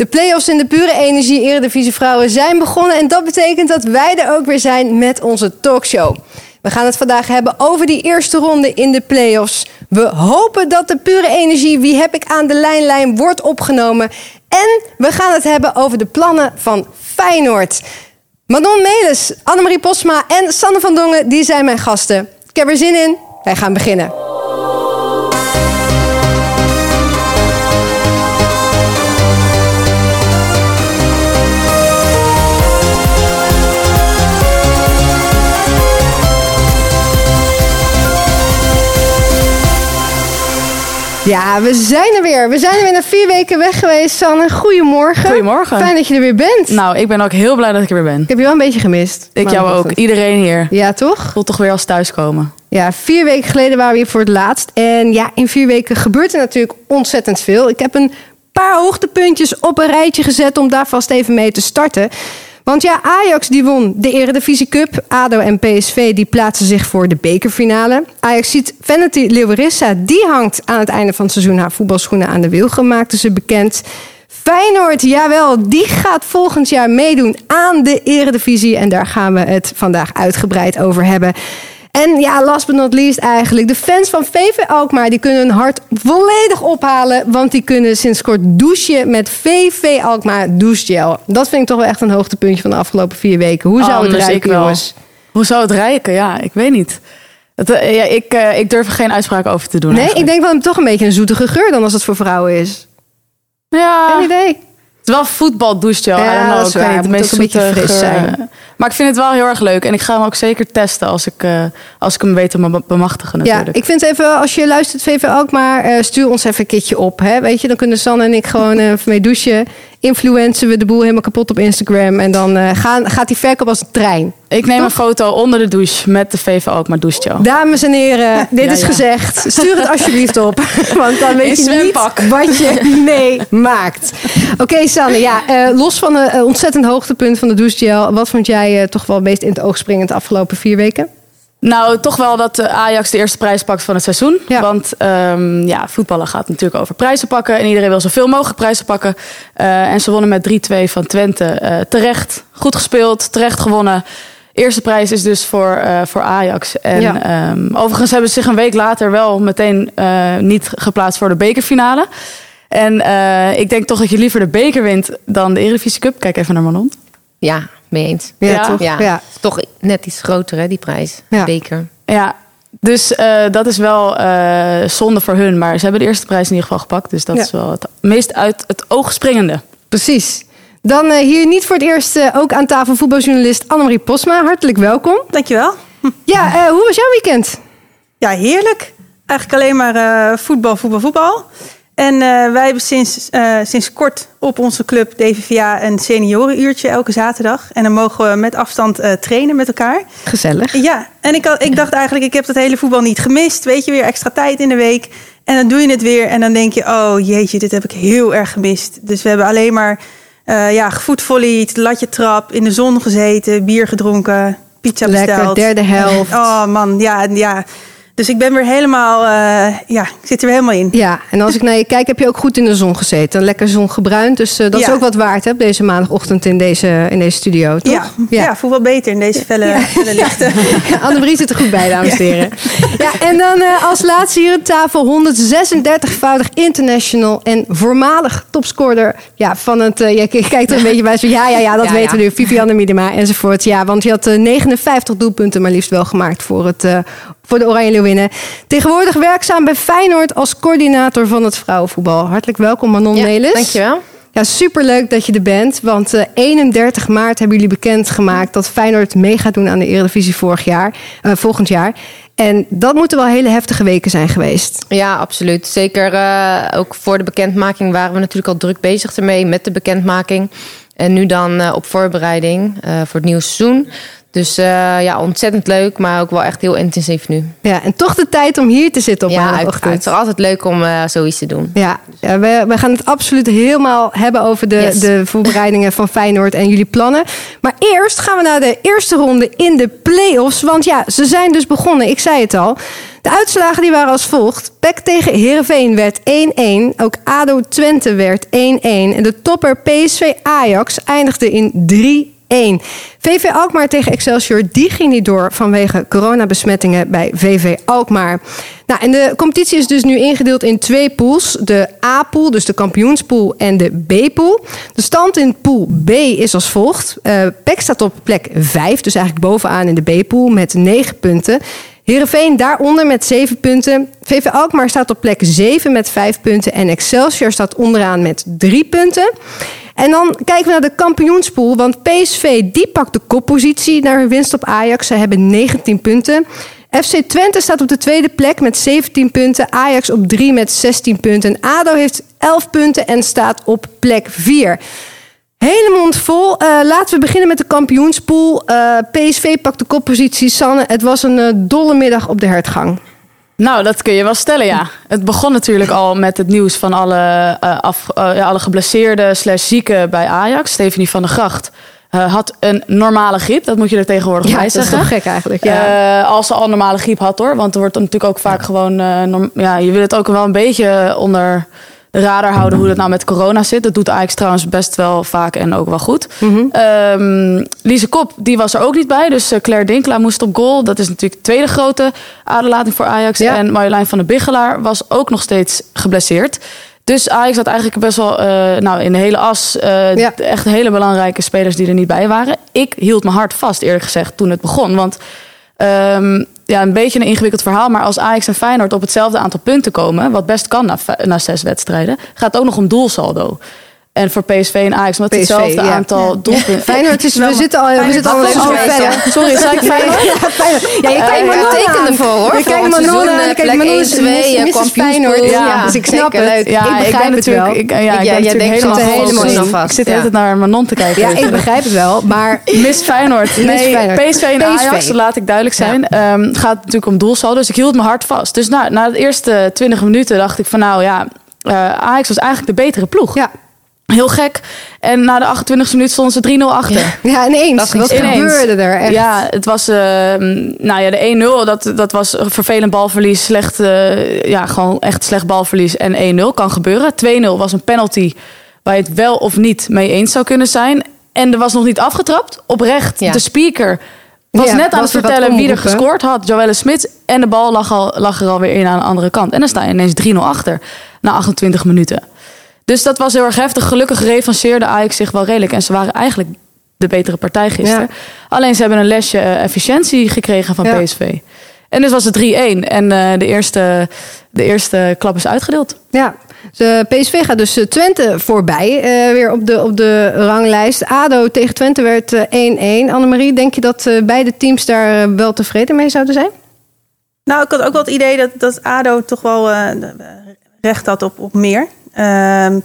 De play-offs in de pure energie Eredivisie Vrouwen zijn begonnen. En dat betekent dat wij er ook weer zijn met onze talkshow. We gaan het vandaag hebben over die eerste ronde in de play-offs. We hopen dat de pure energie Wie heb ik aan de lijnlijn wordt opgenomen. En we gaan het hebben over de plannen van Feyenoord. Manon Melis, Annemarie Posma en Sanne van Dongen, die zijn mijn gasten. Ik heb er zin in. Wij gaan beginnen. Ja, we zijn er weer. We zijn er weer na vier weken weg geweest, Sanne. Goedemorgen. Goedemorgen. Fijn dat je er weer bent. Nou, ik ben ook heel blij dat ik er weer ben. Ik heb je wel een beetje gemist. Ik jou ook. Iedereen hier. Ja, toch? Voelt toch weer als thuiskomen. Ja, vier weken geleden waren we hier voor het laatst. En ja, in vier weken gebeurt er natuurlijk ontzettend veel. Ik heb een paar hoogtepuntjes op een rijtje gezet om daar vast even mee te starten. Want ja, Ajax die won de Eredivisie Cup. ADO en PSV die plaatsen zich voor de bekerfinale. Ajax ziet Vanity Leeuwerissa, die hangt aan het einde van het seizoen haar voetbalschoenen aan de wilgen, maakte ze bekend. Feyenoord, jawel, die gaat volgend jaar meedoen aan de Eredivisie. En daar gaan we het vandaag uitgebreid over hebben. En ja, last but not least eigenlijk. De fans van VV Alkmaar die kunnen hun hart volledig ophalen. Want die kunnen sinds kort douchen met VV Alkmaar douchegel. Dat vind ik toch wel echt een hoogtepuntje van de afgelopen vier weken. Hoe zou het wel. jongens? Hoe zou het rijken? Ja, ik weet niet. Het, eh, ja, ik, eh, ik durf er geen uitspraak over te doen. Nee, ik denk wel toch een beetje een zoetige geur dan als het voor vrouwen is. Ja, Geen idee. Het is wel voetbal douchegel. Ja, dat is waar. Moet ook een beetje fris geur, zijn. eh, Maar ik vind het wel heel erg leuk. En ik ga hem ook zeker testen als ik, eh, als ik hem weet te be- bemachtigen Ja, natuurlijk. ik vind even, als je luistert VV Alkmaar, eh stuur ons even een keertje op. Hè? Weet je, dan kunnen Sanne en ik gewoon eh, even mee douchen. Influencen we de boel helemaal kapot op Instagram. En dan eh, gaan, gaat die verkoop als een trein. Ik neem een foto onder de douche met de VV Alkmaar douchegel. Dames en heren, dit Ja, is ja. gezegd. Stuur het alsjeblieft op. Want dan weet In je niet wat je meemaakt. Oké, Sanne. Ja, eh, los van een eh, ontzettend hoogtepunt van de douchegel. Wat vond jij toch wel het meest in het oog springend de afgelopen vier weken? Nou, toch wel dat eh, Ajax de eerste prijs pakt van het seizoen. Ja. Want ehm, ja, voetballen gaat natuurlijk over prijzen pakken. En iedereen wil zoveel mogelijk prijzen pakken. Eh, en ze wonnen met 3-2 van Twente. Eh, terecht, goed gespeeld, terecht gewonnen. Eerste prijs is dus voor, voor Ajax. En Ja. ehm, overigens hebben ze zich een week later wel meteen niet geplaatst voor de bekerfinale. En ik denk toch dat je liever de beker wint dan de Eredivisie Cup. Kijk even naar Manon. Ja, mee eens. Ja, Ja? toch? Ja, Ja. toch net iets groter hè, die prijs. Ja. Beker. Ja, dus eh, dat is wel eh, zonde voor hun. Maar ze hebben de eerste prijs in ieder geval gepakt. Dus dat Ja. is wel het meest uit het oog springende. Precies. Dan eh, hier niet voor het eerst ook aan tafel voetbaljournalist Annemarie Posma. Hartelijk welkom. Dankjewel. Ja, eh, hoe was jouw weekend? Ja, heerlijk. Eigenlijk alleen maar eh, voetbal, voetbal, voetbal. En eh, wij hebben sinds, eh, sinds kort op onze club DVVA een seniorenuurtje elke zaterdag. En dan mogen we met afstand eh, trainen met elkaar. Gezellig. Ja, en ik, had, ik dacht eigenlijk, ik heb dat hele voetbal niet gemist. Weet je, weer extra tijd in de week. En dan doe je het weer en dan denk je, oh jeetje, dit heb ik heel erg gemist. Dus we hebben alleen maar ja, gevoetvolleyd, latje trap, in de zon gezeten, bier gedronken, pizza Lekker, besteld. derde helft. Oh man, ja, ja. Dus ik ben weer helemaal, eh, ja, ik zit er weer helemaal in. Ja, en als ik naar je kijk, heb je ook goed in de zon gezeten. Lekker zongebruind. Dus eh, dat is ook wat waard hè, op deze maandagochtend in deze, in deze studio, toch? Ja, ja. voel wel beter in deze felle, felle lichten. Annemarie zit er goed bij, dames en heren. Ja, en dan eh, als laatste hier aan tafel 136-voudig international en voormalig topscorer ja, van het... je kijkt er een beetje bij zo, ja, ja, ja, dat weten we nu. Vivianne Miedema enzovoort. Ja, want je had eh, 59 doelpunten maar liefst wel gemaakt voor, het, voor de Oranje Leeuwinnen. Tegenwoordig werkzaam bij Feyenoord als coördinator van het vrouwenvoetbal. Hartelijk welkom Manon Ja, Melis. dankjewel. Ja, superleuk dat je er bent. Want eh, 31 maart hebben jullie bekendgemaakt dat Feyenoord mee gaat doen aan de Eredivisie vorig jaar, eh, volgend jaar. En dat moeten wel hele heftige weken zijn geweest. Ja, absoluut. Zeker eh, ook voor de bekendmaking waren we natuurlijk al druk bezig ermee met de bekendmaking. En nu dan eh, op voorbereiding eh, voor het nieuwe seizoen. Dus eh, ja, ontzettend leuk, maar ook wel echt heel intensief nu. Ja, en toch de tijd om hier te zitten op ja, maandagochtend. Het is altijd leuk om eh, zoiets te doen. Ja, ja, we, we gaan het absoluut helemaal hebben over de, Yes. de voorbereidingen van Feyenoord en jullie plannen. Maar eerst gaan we naar de eerste ronde in de play-offs. Want ja, ze zijn dus begonnen. Ik zei het al. De uitslagen die waren als volgt. PEC tegen Heerenveen werd 1-1. Ook ADO Twente werd 1-1. En de topper PSV Ajax eindigde in 3-1. VV Alkmaar tegen Excelsior, die ging niet door vanwege coronabesmettingen bij VV Alkmaar. Nou, en de competitie is dus nu ingedeeld in twee pools. De A-pool, dus de kampioenspool, en de B-pool. De stand in pool B is als volgt. Uh, PEC staat op plek 5, dus eigenlijk bovenaan in de B-pool met 9 punten. Heerenveen daaronder met 7 punten. VV Alkmaar staat op plek 7 met 5 punten. En Excelsior staat onderaan met 3 punten. En dan kijken we naar de kampioenspool. Want PSV die pakt de koppositie naar hun winst op Ajax. Ze hebben 19 punten. FC Twente staat op de tweede plek met 17 punten. Ajax op 3 met 16 punten. ADO heeft 11 punten en staat op plek 4. Hele mond vol. Uh, laten we beginnen met de kampioenspool. Uh, PSV pakt de koppositie. Sanne, het was een uh, dolle middag op de hertgang. Nou, dat kun je wel stellen, ja. Het begon natuurlijk al met het nieuws van alle, af, ja, alle geblesseerden slash zieken bij Ajax. Stephanie van der Gracht had een normale griep. Dat moet je er tegenwoordig ja, bij zeggen. Dat is toch gek eigenlijk. Ja. als ze al normale griep had hoor. Want er wordt natuurlijk ook vaak gewoon... Norm, ja, je wil het ook wel een beetje onder de radar houden hoe dat nou met corona zit. Dat doet Ajax trouwens best wel vaak en ook wel goed. Mm Lise Kop, die was er ook niet bij. Dus eh, Claire Dinklaar moest op goal. Dat is natuurlijk de tweede grote aderlating voor Ajax. Ja. En Marjolein van der Biggelaar was ook nog steeds geblesseerd. Dus Ajax had eigenlijk best wel uh, nou, in de hele as uh, Ja. echt hele belangrijke spelers die er niet bij waren. Ik hield mijn hart vast, eerlijk gezegd, toen het begon. Want ehm, ja, een beetje een ingewikkeld verhaal. Maar als Ajax en Feyenoord op hetzelfde aantal punten komen, wat best kan na, na zes wedstrijden, gaat het ook nog om doelsaldo. En voor PSV en Ajax, met PSV, hetzelfde ja. aantal doelpunten. Feyenoord is, we zitten al, we zitten al zo verder. Sorry, zei ik Feyenoord? Ja, Feyenoord. Ja, ik Ja, kijk ik Manon teken aan. ervoor, hoor. Ik kijk Volgend Manon seizoen, aan. Ik kijk plek Manon 1, is 2, Mrs. eh, Mrs. kampioenspool. Feyenoord. Ja, dus ik snap het. leuk. Ja, ik begrijp het natuurlijk, wel. Ik, ja, ik ben jij natuurlijk denkt helemaal in. Ik zit de hele ja. tijd naar Manon te kijken. Ja, ik begrijp het wel. Maar Miss Feyenoord. Nee. PSV en. Ajax, laat ik duidelijk zijn. Ehm, gaat natuurlijk om doelsaldo. Dus ik hield mijn hart vast. Dus na de eerste 20 minuten dacht ik van nou ja, Ajax was eigenlijk de betere ploeg. ja, Heel gek. En na de 28e minuut stonden ze 3-0 achter. ja ineens. Wat ineens. gebeurde er? Echt? Ja, het was, eh, nou ja, de 1-0, dat, dat was een vervelend balverlies. Slecht, eh, ja, gewoon echt slecht balverlies. En 1-0 kan gebeuren. 2-0 was een penalty waar je het wel of niet mee eens zou kunnen zijn. En er was nog niet afgetrapt. Oprecht, Ja. de speaker was Ja, net aan was het er vertellen wie er gescoord had. Joelle Smits. En de bal lag, al, lag er alweer in aan de andere kant. En dan sta je ineens 3-0 achter na 28 minuten. Dus dat was heel erg heftig. Gelukkig revanceerde Ajax zich wel redelijk. En ze waren eigenlijk de betere partij gisteren. Ja. Alleen ze hebben een lesje eh, efficiëntie gekregen van Ja. PSV. En dus was het 3-1. En eh, de, eerste, de eerste klap is uitgedeeld. Ja, de PSV gaat dus eh, Twente voorbij. eh, weer op de, op de ranglijst. ADO tegen Twente werd eh, 1-1. Annemarie, denk je dat eh, beide teams daar wel tevreden mee zouden zijn? Nou, ik had ook wel het idee dat, dat ADO toch wel eh, recht had op, op meer. Ehm,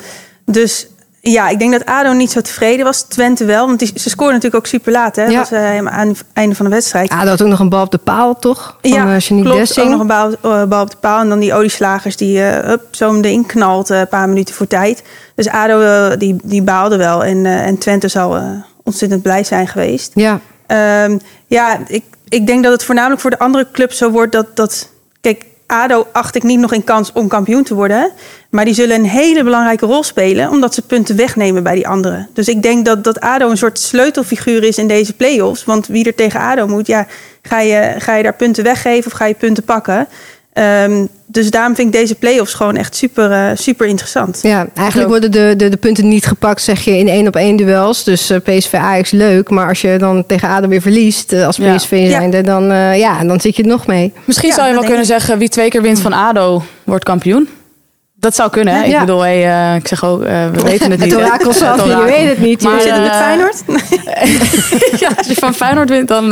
dus ja, ik denk dat ADO niet zo tevreden was. Twente wel, want die, ze scoorden natuurlijk ook super laat. Hè? Ja. Dat was eh, aan het einde van de wedstrijd. ADO had ook nog een bal op de paal, toch? Van ja, Janique klopt. Dessing. Ook nog een bal, eh, bal op de paal. En dan die olieslagers die hup, zo erin knalt een paar minuten voor tijd. Dus ADO die, die baalde wel. En, en Twente zal ontzettend blij zijn geweest. Ja, Ehm, ja, ik, ik denk dat het voornamelijk voor de andere clubs zo wordt dat, dat... Kijk, ADO acht ik niet nog in kans om kampioen te worden. Maar die zullen een hele belangrijke rol spelen... omdat ze punten wegnemen bij die anderen. Dus ik denk dat, dat ADO een soort sleutelfiguur is in deze play-offs. Want wie er tegen ADO moet, ja, ga je, ga je daar punten weggeven of ga je punten pakken? Ehm, dus daarom vind ik deze play-offs gewoon echt super, eh, super interessant. ja eigenlijk worden de, de, de punten niet gepakt, zeg je, in één op één duels. Dus eh, PSV Ajax leuk. Maar als je dan tegen ADO weer verliest eh, als Ja. PSV zijnde, dan, eh, ja, dan zit je er nog mee. Misschien Ja, zou je wel kunnen zeggen wie twee keer wint van ADO wordt kampioen. Dat zou kunnen, hè? Ja. Ik bedoel, hey, eh, ik zeg ook, eh, we weten het niet. Het orakel je weet het niet. Maar, Je Zit met eh, Feyenoord? ja, als je van Feyenoord wint, dan...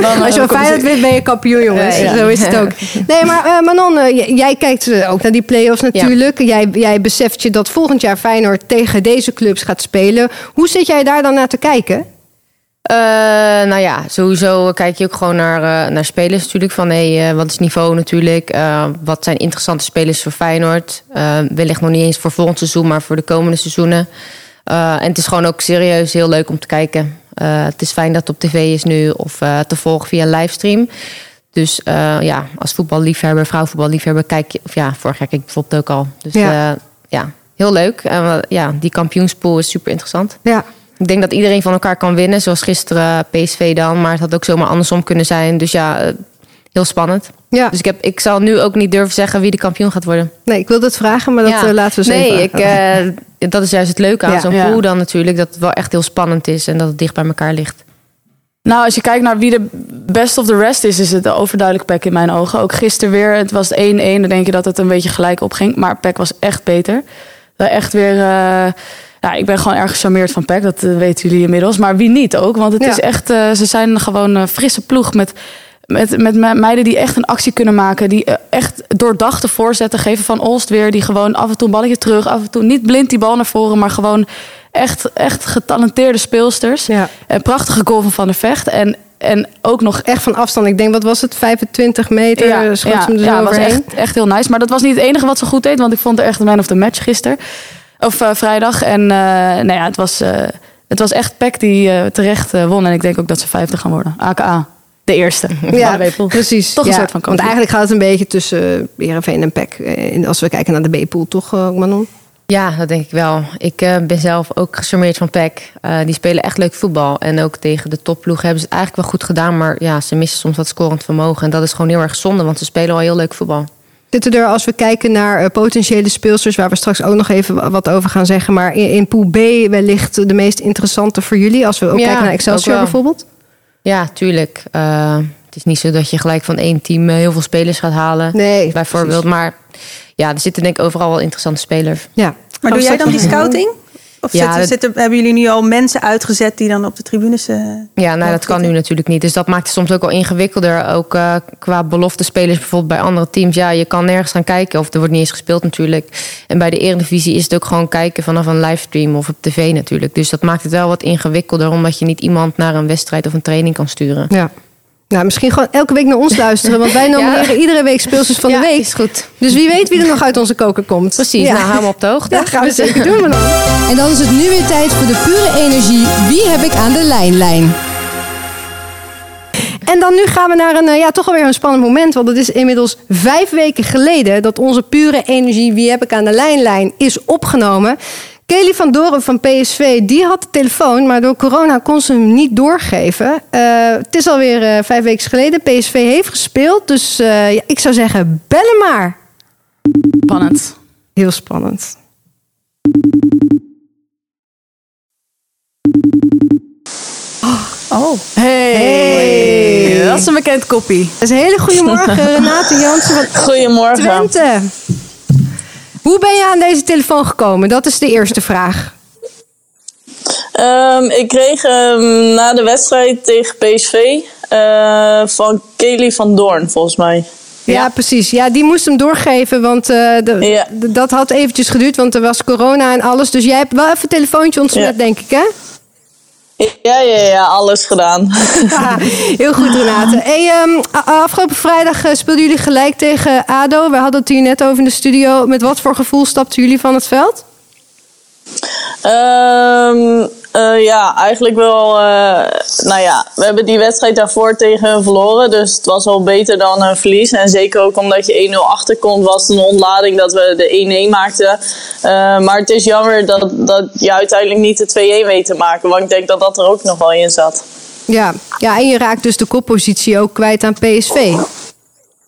dan Als je van Feyenoord wint, ben je kampioen, jongens. Ja. Zo is het ook. Nee, maar Manon, jij kijkt ook naar die play-offs natuurlijk. Jij, jij beseft je dat volgend jaar Feyenoord tegen deze clubs gaat spelen. Hoe zit jij daar dan naar te kijken? Eh, nou ja, sowieso kijk je ook gewoon naar, eh, naar spelers natuurlijk. Van hey, eh, wat is het niveau natuurlijk? Wat zijn interessante spelers voor Feyenoord? Wellicht nog niet eens voor volgend seizoen, maar voor de komende seizoenen. En het is gewoon ook serieus heel leuk om te kijken. Het is fijn dat het op tv is nu of te volgen via livestream. Dus ja, als voetballiefhebber, vrouwenvoetballiefhebber, kijk je... Of ja, vorig jaar keek ik bijvoorbeeld ook al. Dus Ja. ja, heel leuk. En ja, die kampioenspool is super interessant. Ja. Ik denk dat iedereen van elkaar kan winnen, zoals gisteren PSV dan. Maar het had ook zomaar andersom kunnen zijn. Dus ja, eh, heel spannend. ja. Dus ik, heb, ik zal nu ook niet durven zeggen wie de kampioen gaat worden. Nee, ik wilde het vragen, maar dat Ja. eh, laten we zo Nee, ik, eh, dat is juist het leuke aan Ja. zo'n Ja. pool dan natuurlijk. Dat het wel echt heel spannend is en dat het dicht bij elkaar ligt. Nou, als je kijkt naar wie de best of the rest is, is het overduidelijk Peck in mijn ogen. Ook gisteren weer, het was 1-1. Dan denk je dat het een beetje gelijk opging. Maar Peck was echt beter. Wel Echt weer, eh, ja, ik ben gewoon erg gecharmeerd van Peck. Dat eh, weten jullie inmiddels. Maar wie niet ook? Want het Ja. is echt, eh, ze zijn gewoon een frisse ploeg met... Met, met me- meiden die echt een actie kunnen maken. Die eh, echt doordachte voorzetten geven van Olst weer. Die gewoon af en toe een balletje terug. Af en toe niet blind die bal naar voren. Maar gewoon echt, echt getalenteerde speelsters. Ja. Een prachtige goal van Van der Vecht. En, en ook nog Echt van afstand. Ik denk, wat was het? 25 meter ja, zo ja, was echt, echt heel nice. Maar dat was niet het enige wat ze goed deed. Want ik vond er echt de man of the match gisteren. Of eh, vrijdag. En eh nou ja, het was, eh, het was echt Peck die terecht won. En ik denk ook dat ze vijfde gaan worden. AKA. De eerste. Ja, precies. Toch een Ja, soort van Want eigenlijk gaat het een beetje tussen Heerenveen en PEC. Als we kijken naar de B-pool, toch Manon? Ja, dat denk ik wel. Ik eh, ben zelf ook gecharmeerd van PEC. Eh, die spelen echt leuk voetbal. En ook tegen de topploeg hebben ze het eigenlijk wel goed gedaan. Maar ja, ze missen soms wat scorend vermogen. En dat is gewoon heel erg zonde, want ze spelen al heel leuk voetbal. Zitten er, als we kijken naar eh, potentiële speelsters... waar we straks ook nog even wa- wat over gaan zeggen... maar in, in pool B wellicht de meest interessante voor jullie... als we ook Ja, kijken naar Excelsior bijvoorbeeld? Ja, tuurlijk. Eh, het is niet zo dat je gelijk van één team eh, heel veel spelers gaat halen. Nee, bijvoorbeeld. Maar ja, er zitten denk ik overal wel interessante spelers. Ja. Maar doe jij dan die scouting? Of Ja, zitten, dat- zitten- hebben jullie nu al mensen uitgezet die dan op de tribunes... eh, Ja, nou, dat kan nu natuurlijk niet. Dus dat maakt het soms ook wel ingewikkelder. Ook eh, qua belofte spelers bijvoorbeeld bij andere teams. Ja, je kan nergens gaan kijken. Of er wordt niet eens gespeeld natuurlijk. En bij de Eredivisie is het ook gewoon kijken vanaf een livestream of op tv natuurlijk. Dus dat maakt het wel wat ingewikkelder. Omdat je niet iemand naar een wedstrijd of een training kan sturen. Ja. Nou, misschien gewoon elke week naar ons luisteren... want wij nomineren iedere week speelsters van Ja, de week. is goed. Dus wie weet wie er nog uit onze koker komt. Precies, Ja. nou hou me op de hoogte. Ja, gaan we zeker doen, Manon. En dan is het nu weer tijd voor de pure energie. Wie heb ik aan de lijnlijn? En dan nu gaan we naar een, eh, ja, toch alweer een spannend moment. Want het is inmiddels vijf weken geleden dat onze pure energie, wie heb ik aan de lijnlijn, is opgenomen. Kelly van Doren van PSV, die had de telefoon, maar door corona kon ze hem niet doorgeven. Eh, het is alweer eh, vijf weken geleden. PSV heeft gespeeld, dus eh, ja, ik zou zeggen, bel hem maar. Spannend. Heel spannend. Oh. Hey. Hey. Dat is een bekend koppie. Dat is een hele goede morgen, Renate Jansen van Goedemorgen. Twente. Hoe ben je aan deze telefoon gekomen? Dat is de eerste vraag. Ehm, ik kreeg ehm, na de wedstrijd tegen PSV eh, van Kelly van Doorn, volgens mij. Ja, precies. Ja, die moest hem doorgeven, want eh, de- Ja. d- dat had eventjes geduurd, want er was corona en alles. Dus jij hebt wel even een telefoontje ontsmet, Ja. denk ik, hè? Ja, ja, ja, alles gedaan. Haha, Heel goed, Renate. Hey, ehm, afgelopen vrijdag eh, speelden jullie gelijk tegen ADO. We hadden het hier net over in de studio. Met wat voor gevoel stapten jullie van het veld? Ehm, eh, ja, eigenlijk wel. eh, nou ja, we hebben die wedstrijd daarvoor tegen verloren. Dus het was wel beter dan een verlies. En zeker ook omdat je 1-0 achterkomt, was het een ontlading dat we de 1-1 maakten. Eh, maar het is jammer dat, dat je uiteindelijk niet de 2-1 weet te maken. Want ik denk dat dat er ook nog wel in zat. Ja. ja, en je raakt dus de koppositie ook kwijt aan PSV.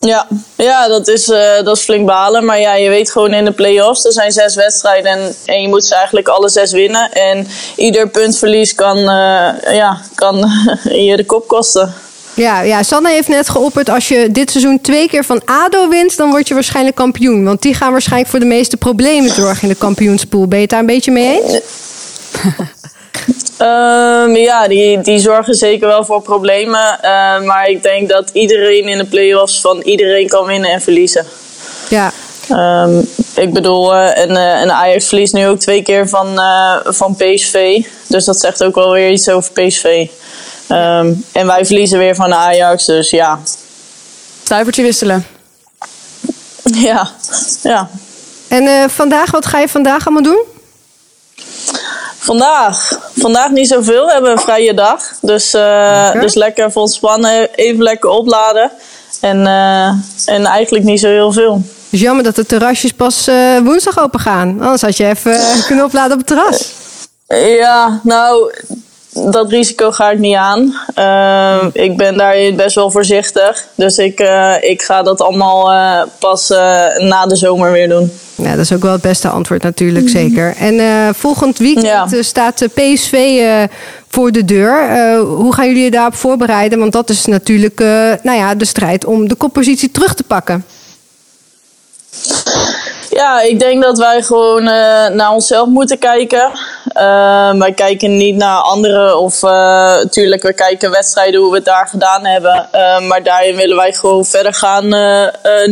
Ja, ja dat, is, eh, dat is flink balen. Maar ja, je weet gewoon in de play-offs, er zijn zes wedstrijden en, en je moet ze eigenlijk alle zes winnen. En ieder puntverlies kan, eh, ja, kan je de kop kosten. Ja, ja, Sanne heeft net geopperd, als je dit seizoen twee keer van ADO wint, dan word je waarschijnlijk kampioen. Want die gaan waarschijnlijk voor de meeste problemen zorgen in de kampioenspool. Ben je het daar een beetje mee eens? Ehm, ja, die, die zorgen zeker wel voor problemen. Eh, maar ik denk dat iedereen in de play-offs van iedereen kan winnen en verliezen. Ja, Ehm, ik bedoel, eh, en, eh, en Ajax verliest nu ook twee keer van, eh, van PSV. Dus dat zegt ook wel weer iets over PSV. Ehm, en wij verliezen weer van Ajax, dus ja. Stuivertje wisselen. Ja, ja. En vandaag, wat ga je vandaag allemaal doen? Vandaag. Vandaag niet zoveel. We hebben een vrije dag. Dus, eh, Lekker. dus lekker ontspannen. Even lekker opladen. En, eh, en eigenlijk niet zo heel veel. Dus jammer dat de terrasjes pas eh, woensdag open gaan. Anders had je even kunnen opladen op het terras. Ja, nou, dat risico ga ik niet aan. Uh, ik ben daarin best wel voorzichtig. Dus ik, uh, ik ga dat allemaal uh, pas na de zomer weer doen. Ja, dat is ook wel het beste antwoord natuurlijk, zeker. En volgend weekend ja. staat de PSV voor de deur. hoe gaan jullie je daarop voorbereiden? Want dat is natuurlijk nou ja, de strijd om de koppositie terug te pakken. Ja, ik denk dat wij gewoon naar onszelf moeten kijken. Uh, wij kijken niet naar anderen of natuurlijk uh, we kijken wedstrijden hoe we het daar gedaan hebben. maar daarin willen wij gewoon verder gaan.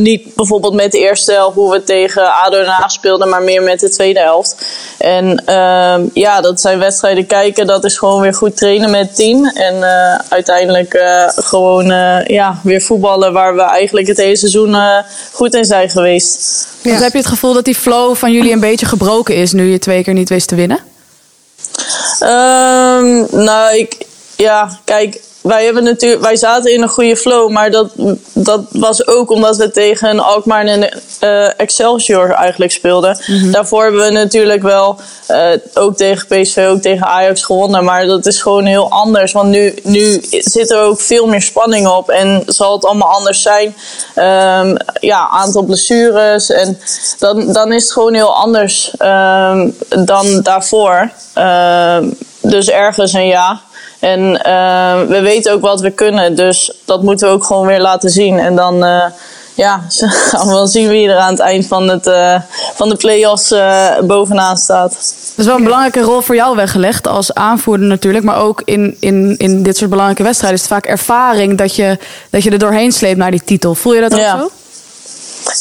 niet bijvoorbeeld met de eerste helft hoe we tegen ADO Den Haag speelden, maar meer met de tweede helft. En ehm, ja, dat zijn wedstrijden kijken. Dat is gewoon weer goed trainen met het team. En uiteindelijk gewoon ja, weer voetballen waar we eigenlijk het hele seizoen goed in zijn geweest. Ja. Dus heb je het gevoel dat die flow van jullie een beetje gebroken is nu je twee keer niet wist te winnen? Um, nou, ik, ja, kijk, wij, hebben natuurlijk, wij zaten in een goede flow, maar dat, dat was ook omdat we tegen Alkmaar en uh, Excelsior eigenlijk speelden. Mm-hmm. Daarvoor hebben we natuurlijk wel uh, ook tegen PSV, ook tegen Ajax gewonnen, maar dat is gewoon heel anders. Want nu, nu zit er ook veel meer spanning op en zal het allemaal anders zijn. Um, ja, aantal blessures en dan, dan is het gewoon heel anders um, dan daarvoor. dus ergens een ja. En uh, we weten ook wat we kunnen, dus dat moeten we ook gewoon weer laten zien. En dan uh, ja, gaan we wel zien wie er aan het eind van, het, uh, van de play-offs bovenaan staat. Dat is wel een belangrijke rol voor jou weggelegd als aanvoerder natuurlijk. Maar ook in, in, in dit soort belangrijke wedstrijden is het vaak ervaring dat je, dat je er doorheen sleept naar die titel. Voel je dat ook ja. zo?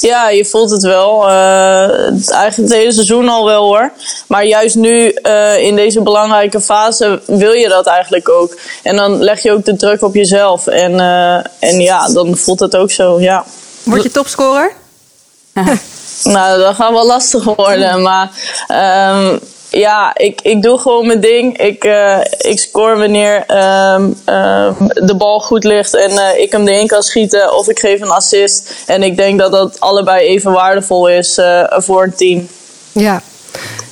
Ja, je voelt het wel. Uh, eigenlijk het hele seizoen al wel hoor. Maar juist nu uh, in deze belangrijke fase wil je dat eigenlijk ook. En dan leg je ook de druk op jezelf. En, uh, en ja, dan voelt het ook zo, ja. Word je topscorer? nou, dat gaat wel lastig worden. Maar um, ja, ik, ik doe gewoon mijn ding. Ik, uh, ik score wanneer um, um, de bal goed ligt en uh, ik hem erin kan schieten. Of ik geef een assist. En ik denk dat dat allebei even waardevol is voor een team. Ja.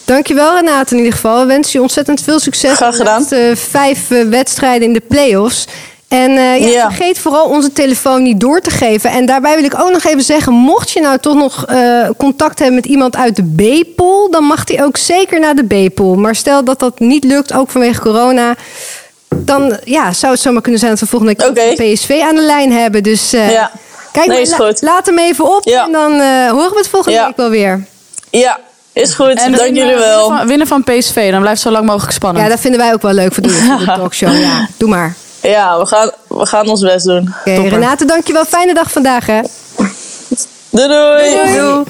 Dankjewel Renate in ieder geval. We wensen je ontzettend veel succes. Graag gedaan. De vijf wedstrijden in de play-offs. En uh, ja, ja. vergeet vooral onze telefoon niet door te geven. En daarbij wil ik ook nog even zeggen: mocht je nou toch nog uh, contact hebben met iemand uit de B-pool, dan mag die ook zeker naar de B-pool. Maar stel dat dat niet lukt, ook vanwege corona. Dan ja, zou het zomaar kunnen zijn dat we volgende week okay. PSV aan de lijn hebben. Dus uh, ja. kijk, nee, maar, la laat hem even op ja. en dan horen we het volgende week wel weer. Ja, is goed, en dank jullie wel. Winnen van, winnen van PSV, dan blijft het zo lang mogelijk spannend. Ja, dat vinden wij ook wel leuk voor de, voor de talkshow. Ja, doe maar. Ja, we gaan, we gaan ons best doen. Oké, okay, Renate, dankjewel. Fijne dag vandaag, hè. Doei, doei. doei,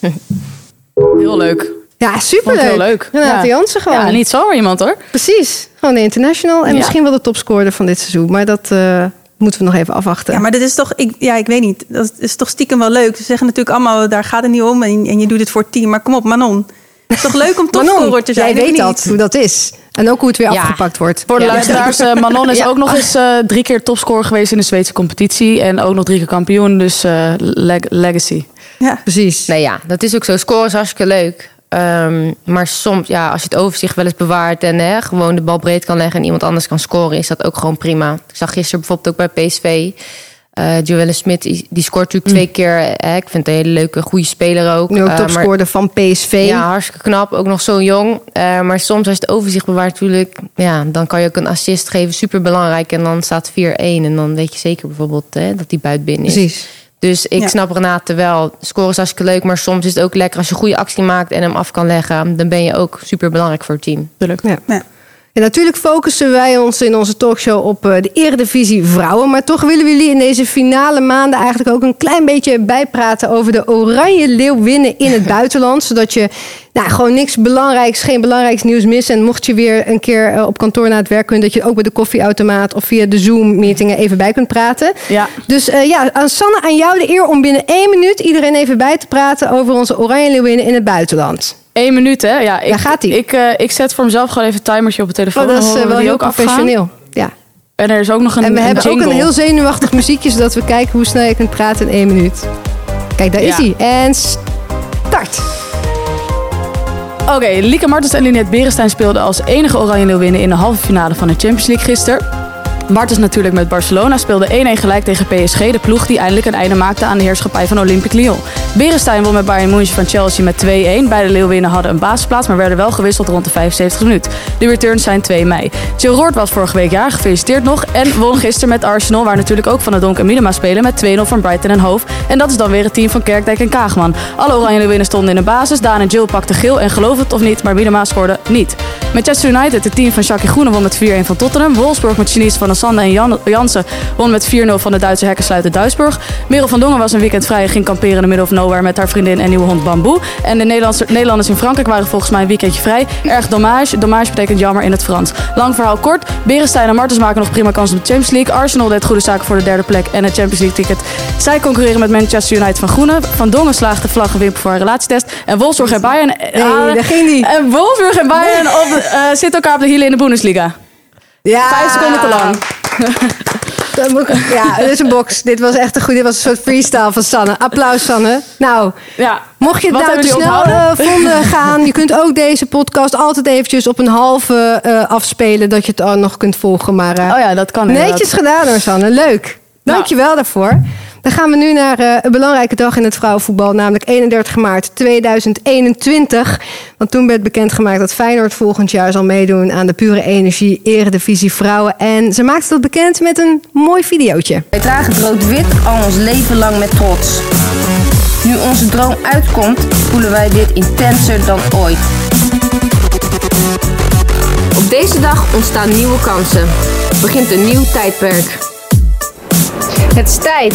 doei. Heel leuk. Ja, superleuk. Heel leuk. Renate ja. Jansen gewoon. Ja, niet zomaar iemand hoor. Precies. Gewoon de international. En ja. misschien wel de topscorer van dit seizoen. Maar dat uh, moeten we nog even afwachten. Ja, maar dat is toch... Ik, ja, ik weet niet. Dat is toch stiekem wel leuk. Ze zeggen natuurlijk allemaal, daar gaat het niet om. En, en je doet het voor het team. Maar kom op, Manon. Het is toch leuk om topscorer te zijn? Jij weet dat, hoe dat is. En ook hoe het weer ja. afgepakt wordt. Voor de ja. luisteraars, uh, Manon is ja. ook nog eens uh, drie keer topscorer geweest in de Zweedse competitie. En ook nog drie keer kampioen, dus uh, leg legacy. Ja, precies. Nee, ja, dat is ook zo. Scoren is hartstikke leuk. Um, maar soms, ja, als je het overzicht wel eens bewaart en hè, gewoon de bal breed kan leggen en iemand anders kan scoren, is dat ook gewoon prima. Ik zag gisteren bijvoorbeeld ook bij PSV. Uh, Joelle Smit, die scoort natuurlijk twee keer. Hè, ik vind het een hele leuke, goede speler ook. Nu ook topscorer uh, van PSV. Ja, hartstikke knap. Ook nog zo jong. Uh, maar soms als je het overzicht bewaart natuurlijk... Ja, dan kan je ook een assist geven. Super belangrijk. En dan staat 4-1. En dan weet je zeker bijvoorbeeld hè, dat die buiten binnen is. Precies. Dus ik ja. snap Renate wel. Scoren is hartstikke leuk. Maar soms is het ook lekker als je een goede actie maakt... en hem af kan leggen. Dan ben je ook super belangrijk voor het team. Tuurlijk. Ja. ja. En natuurlijk focussen wij ons in onze talkshow op de Eredivisie Vrouwen. Maar toch willen we jullie in deze finale maanden eigenlijk ook een klein beetje bijpraten over de Oranje Leeuwinnen in het buitenland. Zodat je nou, gewoon niks belangrijks, geen belangrijks nieuws mist. En mocht je weer een keer op kantoor naar het werk kunnen, dat je ook bij de koffieautomaat of via de Zoom-meetingen even bij kunt praten. Ja. Dus uh, ja, aan Sanne, aan jou de eer om binnen één minuut iedereen even bij te praten over onze Oranje Leeuwinnen in het buitenland. Eén minuut, hè? Ja, ik, Daar gaat hij. Ik, uh, ik zet voor mezelf gewoon even een timertje op de telefoon. Oh, dat is uh, wel heel professioneel. Ja. En er is ook nog een En we een hebben ook een heel zenuwachtig muziekje, zodat we kijken hoe snel je kunt praten in één minuut. Kijk, daar is hij. En start. Oké, Lieke Martens en Linette Berenstein speelden als enige Oranje Leeuwinnen in de halve finale van de Champions League gisteren. Martens natuurlijk met Barcelona speelde 1-1 gelijk tegen PSG, de ploeg die eindelijk een einde maakte aan de heerschappij van Olympique Lyon. Berenstein won met Bayern München van Chelsea met 2-1. Beide Leeuwinnen hadden een basisplaats, maar werden wel gewisseld rond de 75 minuut. De returns zijn 2 mei. Jill Roord was vorige week jaar, gefeliciteerd nog. En won gisteren met Arsenal, waar natuurlijk ook Van der Donk en Minima spelen, met 2-0 van Brighton en Hove. En dat is dan weer het team van Kerkdijk en Kaagman. Alle Oranje Leeuwinnen stonden in de basis. Daan en Jill pakten geel en geloof het of niet, maar Minima scoorde niet. Manchester United, het team van Jackie Groene, won met 4-1 van Tottenham. Wolfsburg met Chinese van der Sande en Jan Jansen won met 4-0 van de Duitse hekkensluiter Duisburg. Merel van Dongen was een weekend vrij en ging kamperen in de middle of nowhere met haar vriendin en nieuwe hond Bamboe. En de Nederlanders in Frankrijk waren volgens mij een weekendje vrij. Erg dommage. Dommage betekent jammer in het Frans. Lang verhaal kort. Berenstein en Martens maken nog prima kans op de Champions League. Arsenal deed goede zaken voor de derde plek en het Champions League ticket. Zij concurreren met Manchester United van Groene. Van Dongen slaagde vlaggenwimper voor haar relatietest. En Wolfsburg en Bayern... Nee, daar ging die. En Wolfsburg en Bayern op, de- eh, zitten elkaar op de hielen in de Bundesliga. Ja. Vijf seconden te lang. Ja, dit is een box. Dit was echt een goed. Dit was een soort freestyle van Sanne. Applaus, Sanne. Nou, Ja. mocht je het Wat nou te snel eh, vonden gaan, je kunt ook deze podcast altijd eventjes op een halve eh, afspelen, dat je het nog kunt volgen. Maar eh, Oh ja, dat kan netjes gedaan hoor, Sanne. Leuk. Dank je wel daarvoor. Dan gaan we nu naar eh, een belangrijke dag in het vrouwenvoetbal, namelijk 31 maart 2021. Want toen werd bekendgemaakt dat Feyenoord volgend jaar zal meedoen aan de Pure Energie Eredivisie Vrouwen. En ze maakte dat bekend met een mooi videootje. Wij dragen het rood-wit al ons leven lang met trots. Nu onze droom uitkomt, voelen wij dit intenser dan ooit. Op deze dag ontstaan nieuwe kansen. Begint een nieuw tijdperk. Het is tijd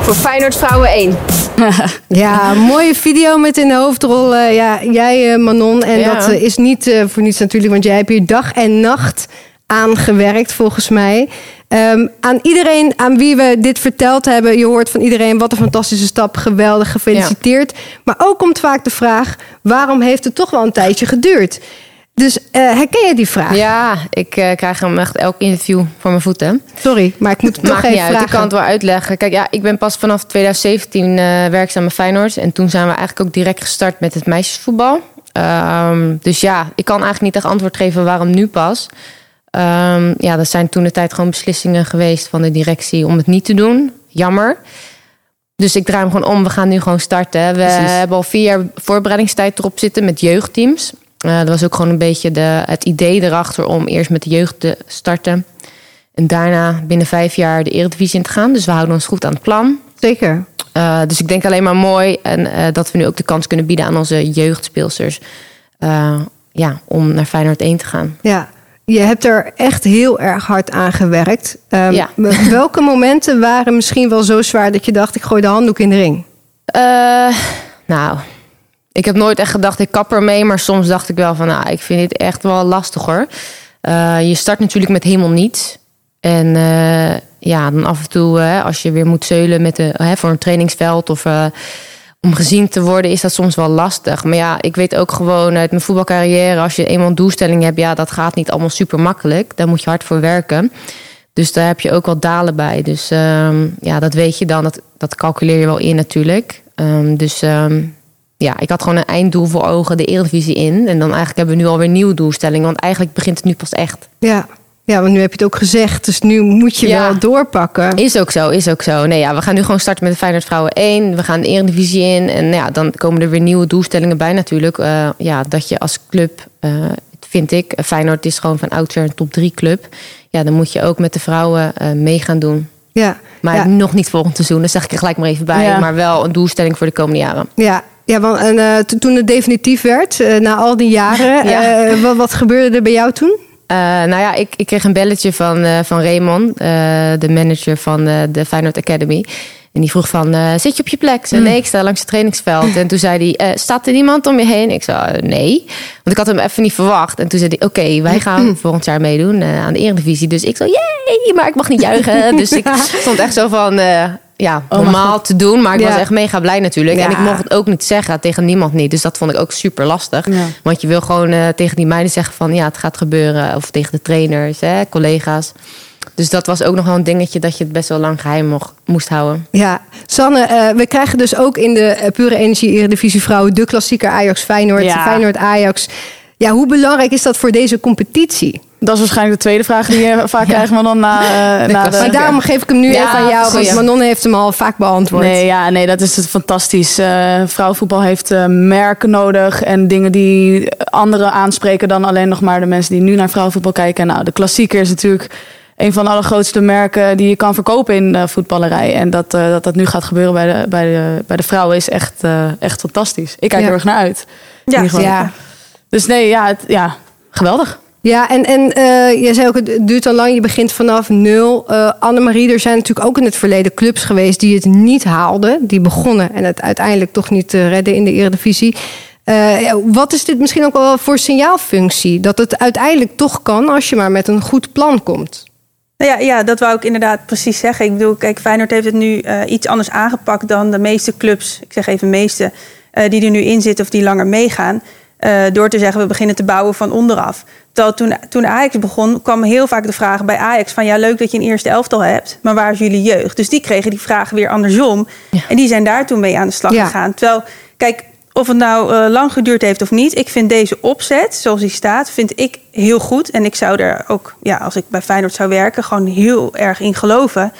voor Feyenoord Vrouwen 1. Ja, mooie video met in de hoofdrol. eh, ja, jij eh, Manon. En Ja. dat eh, is niet voor niets natuurlijk, want jij hebt hier dag en nacht aan gewerkt volgens mij. Ehm, aan iedereen aan wie we dit verteld hebben, je hoort van iedereen wat een fantastische stap, geweldig, gefeliciteerd. Maar ook komt vaak de vraag, waarom heeft het toch wel een tijdje geduurd? Dus eh, herken je die vraag? Ja, ik eh, krijg hem echt elk interview voor mijn voeten. Sorry, maar ik moet het toch even vragen. ik kan het wel uitleggen. Kijk, ja, ik ben pas vanaf 2017 eh, werkzaam bij Feyenoord. En toen zijn we eigenlijk ook direct gestart met het meisjesvoetbal. Ehm, dus ja, ik kan eigenlijk niet echt antwoord geven waarom nu pas. Ehm, ja, dat zijn toen de tijd gewoon beslissingen geweest van de directie om het niet te doen. Jammer. Dus ik draai hem gewoon om. We gaan nu gewoon starten. We hebben al vier jaar voorbereidingstijd erop zitten met jeugdteams. Eh, dat was ook gewoon een beetje de, het idee erachter om eerst met de jeugd te starten. En daarna binnen vijf jaar de Eredivisie in te gaan. Dus we houden ons goed aan het plan. Zeker. Uh, dus ik denk alleen maar mooi en uh, dat we nu ook de kans kunnen bieden aan onze jeugdspeelsters. Uh, ja, om naar Feyenoord 1 te gaan. Ja, je hebt er echt heel erg hard aan gewerkt. Um, Ja. Welke momenten waren misschien wel zo zwaar dat je dacht: ik gooi de handdoek in de ring? Uh, nou, ik heb nooit echt gedacht ik kap ermee, maar soms dacht ik wel van, nou, ik vind dit echt wel lastig hoor. Uh, je start natuurlijk met helemaal niets. En uh, ja, dan af en toe, als je weer moet zeulen met de, voor een trainingsveld of uh, om gezien te worden, is dat soms wel lastig. Maar ja, ik weet ook gewoon uit mijn voetbalcarrière, als je eenmaal een doelstelling hebt, ja, dat gaat niet allemaal super makkelijk. Daar moet je hard voor werken. Dus daar heb je ook wel dalen bij. Dus um, ja, dat weet je dan, dat, dat calculeer je wel in natuurlijk. Um, dus um, ja, ik had gewoon een einddoel voor ogen, de Eredivisie in. En dan eigenlijk hebben we nu alweer nieuwe doelstellingen, want eigenlijk begint het nu pas echt. Ja. Ja, want nu heb je het ook gezegd, dus nu moet je Ja. wel doorpakken. Is ook zo, is ook zo. Nee, ja, we gaan nu gewoon starten met de Feyenoord Vrouwen 1. We gaan de Eredivisie in. En ja, dan komen er weer nieuwe doelstellingen bij natuurlijk. Uh, ja, dat je als club, uh, vind ik, Feyenoord is gewoon van oudsher een top 3 club. Ja, dan moet je ook met de vrouwen uh, mee gaan doen. Ja. Maar ja. nog niet volgend seizoen, dat zeg ik er gelijk maar even bij. Ja. Maar wel een doelstelling voor de komende jaren. Ja, ja want en, uh, toen het definitief werd, uh, na al die jaren, Ja. uh, wat, wat gebeurde er bij jou toen? Nou ja, ik, ik kreeg een belletje van, van Raymond, de manager van de Feyenoord Academy. En die vroeg van, uh, zit je op je plek? Zei, nee, ik sta langs het trainingsveld. En toen zei hij, uh, staat er niemand om je heen? Ik zei, nee. Want ik had hem even niet verwacht. En toen zei hij, oké, okay, wij gaan volgend jaar meedoen uh, aan de Eredivisie. Dus ik zei, jee, maar ik mag niet juichen. dus ik stond echt zo van, ja, Oh, normaal te doen. Maar ik Ja. was echt mega blij natuurlijk. En ik mocht het ook niet zeggen tegen niemand niet. Dus dat vond ik ook super lastig. Ja. Want je wil gewoon eh, tegen die meiden zeggen van... ja, het gaat gebeuren. Of tegen de trainers, hè, collega's. Dus dat was ook nog wel een dingetje... dat je het best wel lang geheim mocht, moest houden. Ja, Sanne, eh, we krijgen dus ook in de eh, Pure Energie Eredivisie Vrouwen... de klassieker Ajax-Feyenoord, Ja. Feyenoord-Ajax. Ja, hoe belangrijk is dat voor deze competitie? Dat is waarschijnlijk de tweede vraag die je vaak krijgt, maar dan na, eh, na de... Maar daarom geef ik hem nu Ja, even aan jou, want. Manon heeft hem al vaak beantwoord. Nee, ja, nee, dat is het fantastisch. Eh, vrouwenvoetbal heeft eh, merken nodig en dingen die anderen aanspreken dan alleen nog maar de mensen die nu naar vrouwenvoetbal kijken. Nou, de klassieker is natuurlijk een van de allergrootste merken die je kan verkopen in de voetballerij. En dat dat, dat nu gaat gebeuren bij de, bij de, bij de vrouwen is echt, eh, echt fantastisch. Ik kijk Ja. er erg naar uit. Ja. Ja. Dus nee, ja, het, ja geweldig. Ja, en, en eh je zei ook, het duurt al lang, je begint vanaf nul. Eh Annemarie, er zijn natuurlijk ook in het verleden clubs geweest die het niet haalden. Die begonnen en het uiteindelijk toch niet eh, redden in de Eredivisie. Ja, wat is dit misschien ook wel voor signaalfunctie? Dat het uiteindelijk toch kan als je maar met een goed plan komt. Nou ja, ja, dat wou ik inderdaad precies zeggen. Ik bedoel, kijk, Feyenoord heeft het nu iets anders aangepakt dan de meeste clubs. Ik zeg even meeste, die er nu in zitten of die langer meegaan. Door te zeggen, we beginnen te bouwen van onderaf. Terwijl toen, toen Ajax begon, kwam heel vaak de vraag bij Ajax van... ja, leuk dat je een eerste elftal hebt, maar waar is jullie jeugd? Dus die kregen die vraag weer andersom. En die zijn daar toen mee aan de slag Ja. gegaan. Terwijl, kijk, of het nou eh, lang geduurd heeft of niet... ik vind deze opzet, zoals die staat, vind ik heel goed. En ik zou er ook, ja, als ik bij Feyenoord zou werken... gewoon heel erg in geloven...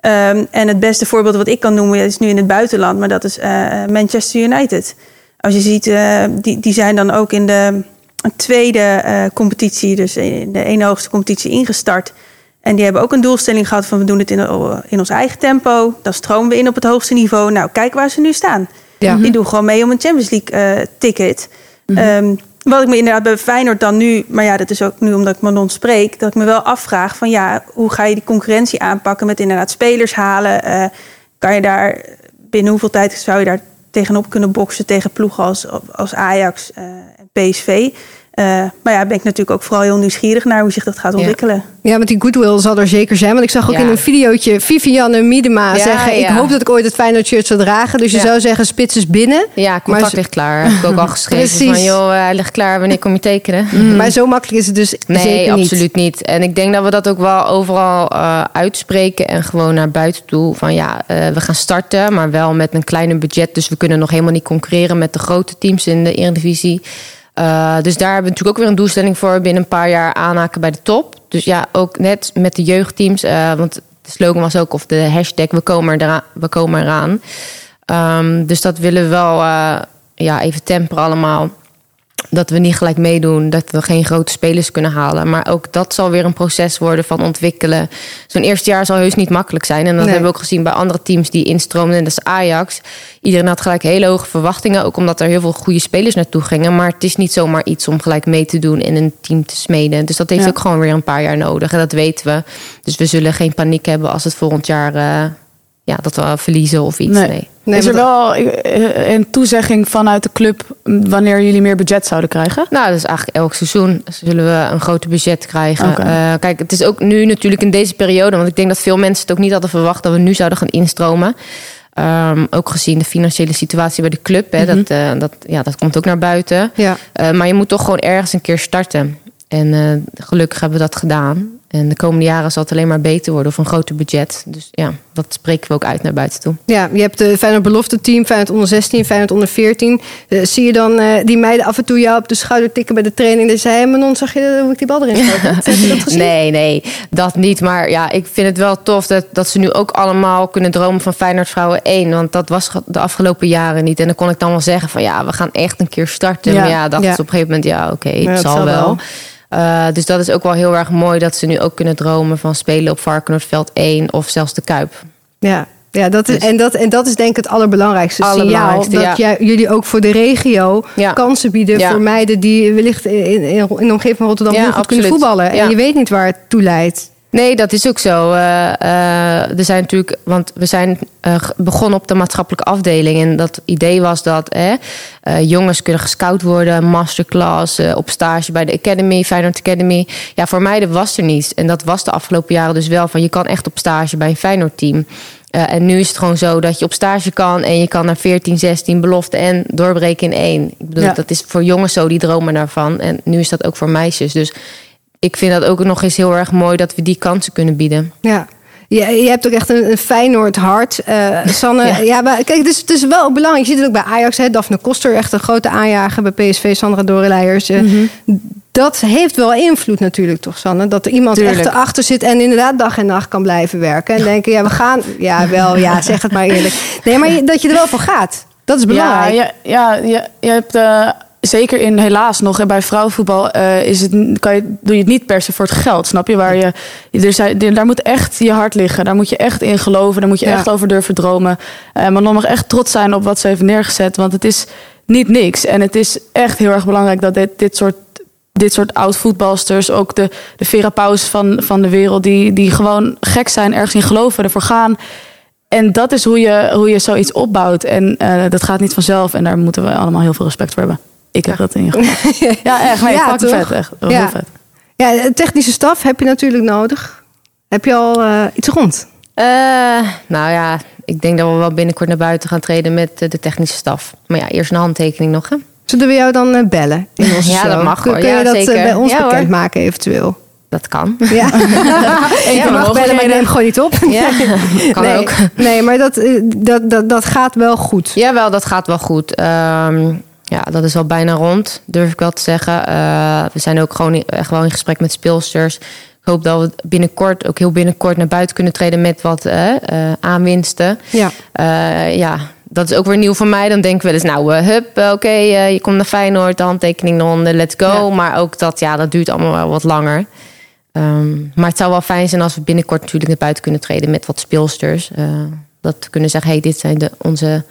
Ehm, en het beste voorbeeld wat ik kan noemen is nu in het buitenland, maar dat is eh, Manchester United. Als je ziet, eh, die, die zijn dan ook in de tweede eh, competitie, dus in de ene hoogste competitie ingestart. En die hebben ook een doelstelling gehad van we doen het in, in ons eigen tempo. Dan stromen we in op het hoogste niveau. Nou, kijk waar ze nu staan. Ja. Die doen gewoon mee om een Champions League eh, ticket. Ehm, wat ik me inderdaad bij Feyenoord dan nu, maar ja, dat is ook nu omdat ik Manon spreek, dat ik me wel afvraag van ja, hoe ga je die concurrentie aanpakken met inderdaad spelers halen? Eh, kan je daar binnen hoeveel tijd zou je daar tegenop kunnen boksen tegen ploegen als, als Ajax eh, en PSV? Eh, maar ja, ben ik natuurlijk ook vooral heel nieuwsgierig naar hoe zich dat gaat Ja. ontwikkelen. Ja, want die goodwill zal er zeker zijn. Want ik zag ook Ja. in een videootje Vivianne Miedema Ja, zeggen... ik ja. hoop dat ik ooit het Feyenoord shirt zal dragen. Dus je Ja. zou zeggen, spits is binnen. Ja, Maar contact ligt klaar. Heb ik ook al geschreven Precies. van... joh, eh, hij ligt klaar, wanneer kom je tekenen? Maar zo makkelijk is het dus Nee, zeker niet. absoluut niet. En ik denk dat we dat ook wel overal eh, uitspreken en gewoon naar buiten toe. Van ja, eh, we gaan starten, maar wel met een kleiner budget. Dus we kunnen nog helemaal niet concurreren met de grote teams in de Eredivisie. Eh, dus daar hebben we natuurlijk ook weer een doelstelling voor. Binnen een paar jaar aanhaken bij de top. Dus ja, ook net met de jeugdteams. eh, want de slogan was ook, of de hashtag, we komen, eraan, we komen eraan. Ehm, dus dat willen we wel eh, ja, even temperen allemaal dat we niet gelijk meedoen, dat we geen grote spelers kunnen halen. Maar ook dat zal weer een proces worden van ontwikkelen. Zo'n eerste jaar zal heus niet makkelijk zijn. En dat Nee. hebben we ook gezien bij andere teams die instroomden. En dat is Ajax. Iedereen had gelijk hele hoge verwachtingen. Ook omdat er heel veel goede spelers naartoe gingen. Maar het is niet zomaar iets om gelijk mee te doen in een team te smeden. Dus dat heeft Ja. ook gewoon weer een paar jaar nodig. En dat weten we. Dus we zullen geen paniek hebben als het volgend jaar... eh, ja, dat we verliezen of iets. Nee. Nee. Nee, is er wel eh, een toezegging vanuit de club wanneer jullie meer budget zouden krijgen? Nou, dat is eigenlijk elk seizoen zullen we een groter budget krijgen. Eh, kijk, het is ook nu natuurlijk in deze periode, want ik denk dat veel mensen het ook niet hadden verwacht dat we nu zouden gaan instromen. Ehm, ook gezien de financiële situatie bij de club. Hè, dat, eh, dat, ja, dat komt ook naar buiten. Ja. Eh, maar je moet toch gewoon ergens een keer starten. En eh, gelukkig hebben we dat gedaan. En de komende jaren zal het alleen maar beter worden of een groter budget. Dus ja, dat spreken we ook uit naar buiten toe. Ja, je hebt de Feyenoord belofte team, Feyenoord onder 16, Feyenoord onder 14. Eh, zie je dan eh, die meiden af en toe jou op de schouder tikken bij de training? Dat zei, hey Manon, zag je hoe ik die bal erin schoot? Heb je dat gezien? Nee, nee, dat niet. Maar ja, ik vind het wel tof dat, dat ze nu ook allemaal kunnen dromen van Feyenoord Vrouwen 1. Want dat was de afgelopen jaren niet. En dan kon ik dan wel zeggen van ja, we gaan echt een keer starten. Ja. Maar ja, dacht Ja. ze op een gegeven moment, ja, oké, het zal wel. wel. Eh, dus dat is ook wel heel erg mooi dat ze nu ook kunnen dromen van spelen op Varkenoordveld 1 of zelfs de Kuip. Ja, ja dat is, Dus- en, dat, en dat is denk ik het allerbelangrijkste signaal. Allerbelangrijkste, Dat ja. jij, jullie ook voor de regio Ja. kansen bieden Ja. voor meiden die wellicht in, in, in de omgeving van Rotterdam heel goed kunnen voetballen. En je weet niet waar het toe leidt. Nee, dat is ook zo. Eh, eh, er zijn natuurlijk, want we zijn eh, begonnen op de maatschappelijke afdeling. En dat idee was dat hè, eh, jongens kunnen gescout worden, masterclass, op stage bij de Academy, Feyenoord Academy. Ja, voor mij was er niet. En dat was de afgelopen jaren dus wel van je kan echt op stage bij een Feyenoord team. En nu is het gewoon zo dat je op stage kan en je kan naar 14, 16 belofte en doorbreken in één. Ik bedoel, Ja. dat is voor jongens zo, die dromen daarvan. En nu is dat ook voor meisjes. Dus ik vind dat ook nog eens heel erg mooi dat we die kansen kunnen bieden. Ja. Je, je hebt ook echt een, een Feyenoord hart. Eh, Sanne, ja. Ja. maar kijk, het is, het is wel belangrijk. Je ziet het ook bij Ajax. Hè. Daphne Koster, echt een grote aanjager. Bij PSV, Sandra Doreleijers. Eh, Dat heeft wel invloed natuurlijk, toch, Sanne? Dat er iemand Tuurlijk. echt erachter zit en inderdaad dag en nacht kan blijven werken. En denken, ja, we gaan... Ja, wel, ja, zeg het maar eerlijk. Nee, maar dat je er wel voor gaat. Dat is belangrijk. Ja, ja, ja je, je hebt eh, zeker in helaas nog en bij vrouwenvoetbal eh, is het, kan je, doe je het niet per se voor het geld, snap je? Waar je, er zijn, daar moet echt je hart liggen. Daar moet je echt in geloven. Daar moet je Ja. echt over durven dromen. Eh, maar dan mag echt trots zijn op wat ze heeft neergezet, want het is niet niks. En het is echt heel erg belangrijk dat dit, dit soort dit soort oud voetbalsters, ook de, de Vera Paus van, van de wereld, die, die gewoon gek zijn, ergens in geloven, ervoor gaan. En dat is hoe je, hoe je zoiets opbouwt. En eh, dat gaat niet vanzelf. En daar moeten we allemaal heel veel respect voor hebben. Ik heb dat in. Ja, echt. Nee, Ja, vet. Echt. Wel Ja. heel vet. Ja, de technische staf heb je natuurlijk nodig. Heb je al eh, iets rond? Eh, nou ja, ik denk dat we wel binnenkort naar buiten gaan treden met eh, de technische staf. Maar ja, eerst een handtekening nog. Hè? Zullen we jou dan bellen in onze Ja, show? dat mag Kun, hoor. kun je Ja, dat zeker. bij ons Ja, bekendmaken eventueel? Dat kan. Ja, ja van de mag bellen, maar ik neem gewoon niet op. Ja, kan nee, ook. Nee, maar dat, dat, dat, dat gaat wel goed. Jawel, dat gaat wel goed. Ehm, ja, dat is al bijna rond, durf ik wel te zeggen. Eh, we zijn ook gewoon in, gewoon in gesprek met speelsters. Ik hoop dat we binnenkort, ook heel binnenkort, naar buiten kunnen treden met wat eh, eh, aanwinsten. Ja. Ja, dat is ook weer nieuw voor mij. Dan denk ik wel eens, nou, hup, oké, je komt naar Feyenoord, de handtekening eronder, let's go. Maar ook dat, ja, dat duurt allemaal wel wat langer. Ehm, maar het zou wel fijn zijn als we binnenkort natuurlijk naar buiten kunnen treden met wat speelsters. Dat we kunnen zeggen, hey, dit zijn de, onze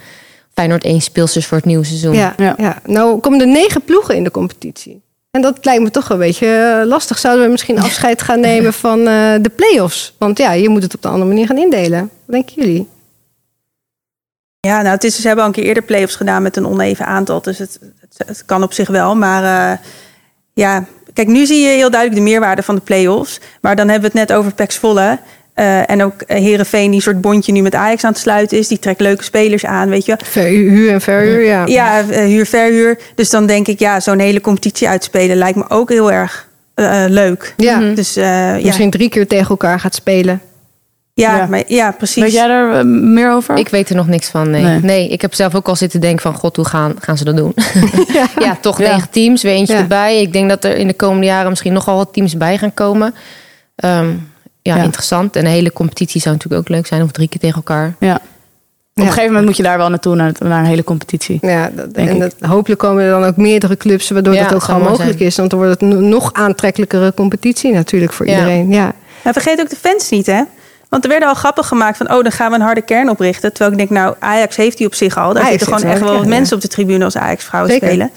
Feyenoord 1 speelsters voor het nieuwe seizoen. Ja, ja. Ja. Nou komen er negen ploegen in de competitie. En dat lijkt me toch een beetje eh, lastig. Zouden we misschien afscheid gaan nemen van eh, de play-offs? Want ja, je moet het op een andere manier gaan indelen. Wat denken jullie? Ja, nou, het is, ze hebben al een keer eerder play-offs gedaan met een oneven aantal. Dus het, het, het kan op zich wel. Maar eh, ja, kijk, nu zie je heel duidelijk de meerwaarde van de play-offs. Maar dan hebben we het net over Pax Volle. Eh, en ook eh, Herenveen, die soort bondje nu met Ajax aan het sluiten is. Die trekt leuke spelers aan, weet je. Verhuur en verhuur, ja. Ja, eh, huur, verhuur. Dus dan denk ik, ja, zo'n hele competitie uitspelen lijkt me ook heel erg eh, eh, leuk. Ja. Dus eh, ja. Misschien drie keer tegen elkaar gaat spelen. Ja, Ja. Maar, ja, precies. Weet jij er eh, meer over? Ik weet er nog niks van, nee. Nee. nee. ik heb zelf ook al zitten denken van... God, hoe gaan, gaan ze dat doen? Ja. ja, toch Ja. negen teams, weer eentje Ja. erbij. Ik denk dat er in de komende jaren misschien nogal wat teams bij gaan komen. Ehm, ja, Ja. interessant. En een hele competitie zou natuurlijk ook leuk zijn. Of drie keer tegen elkaar. Ja. Op een gegeven moment moet je daar wel naartoe, naar, naar een hele competitie. Ja, dat, Denk en ik. dat, hopelijk komen er dan ook meerdere clubs, waardoor Ja, dat ook gewoon mogelijk zijn. is. Want dan wordt het een nog aantrekkelijkere competitie natuurlijk voor Ja. iedereen. Ja. Maar vergeet ook de fans niet, hè? Want er werden al grappen gemaakt van, oh, dan gaan we een harde kern oprichten. Terwijl ik denk, nou, Ajax heeft die op zich al. Daar Ajax zitten gewoon echt wel wat mensen op de tribune als Ajax-vrouwen Zeker. spelen.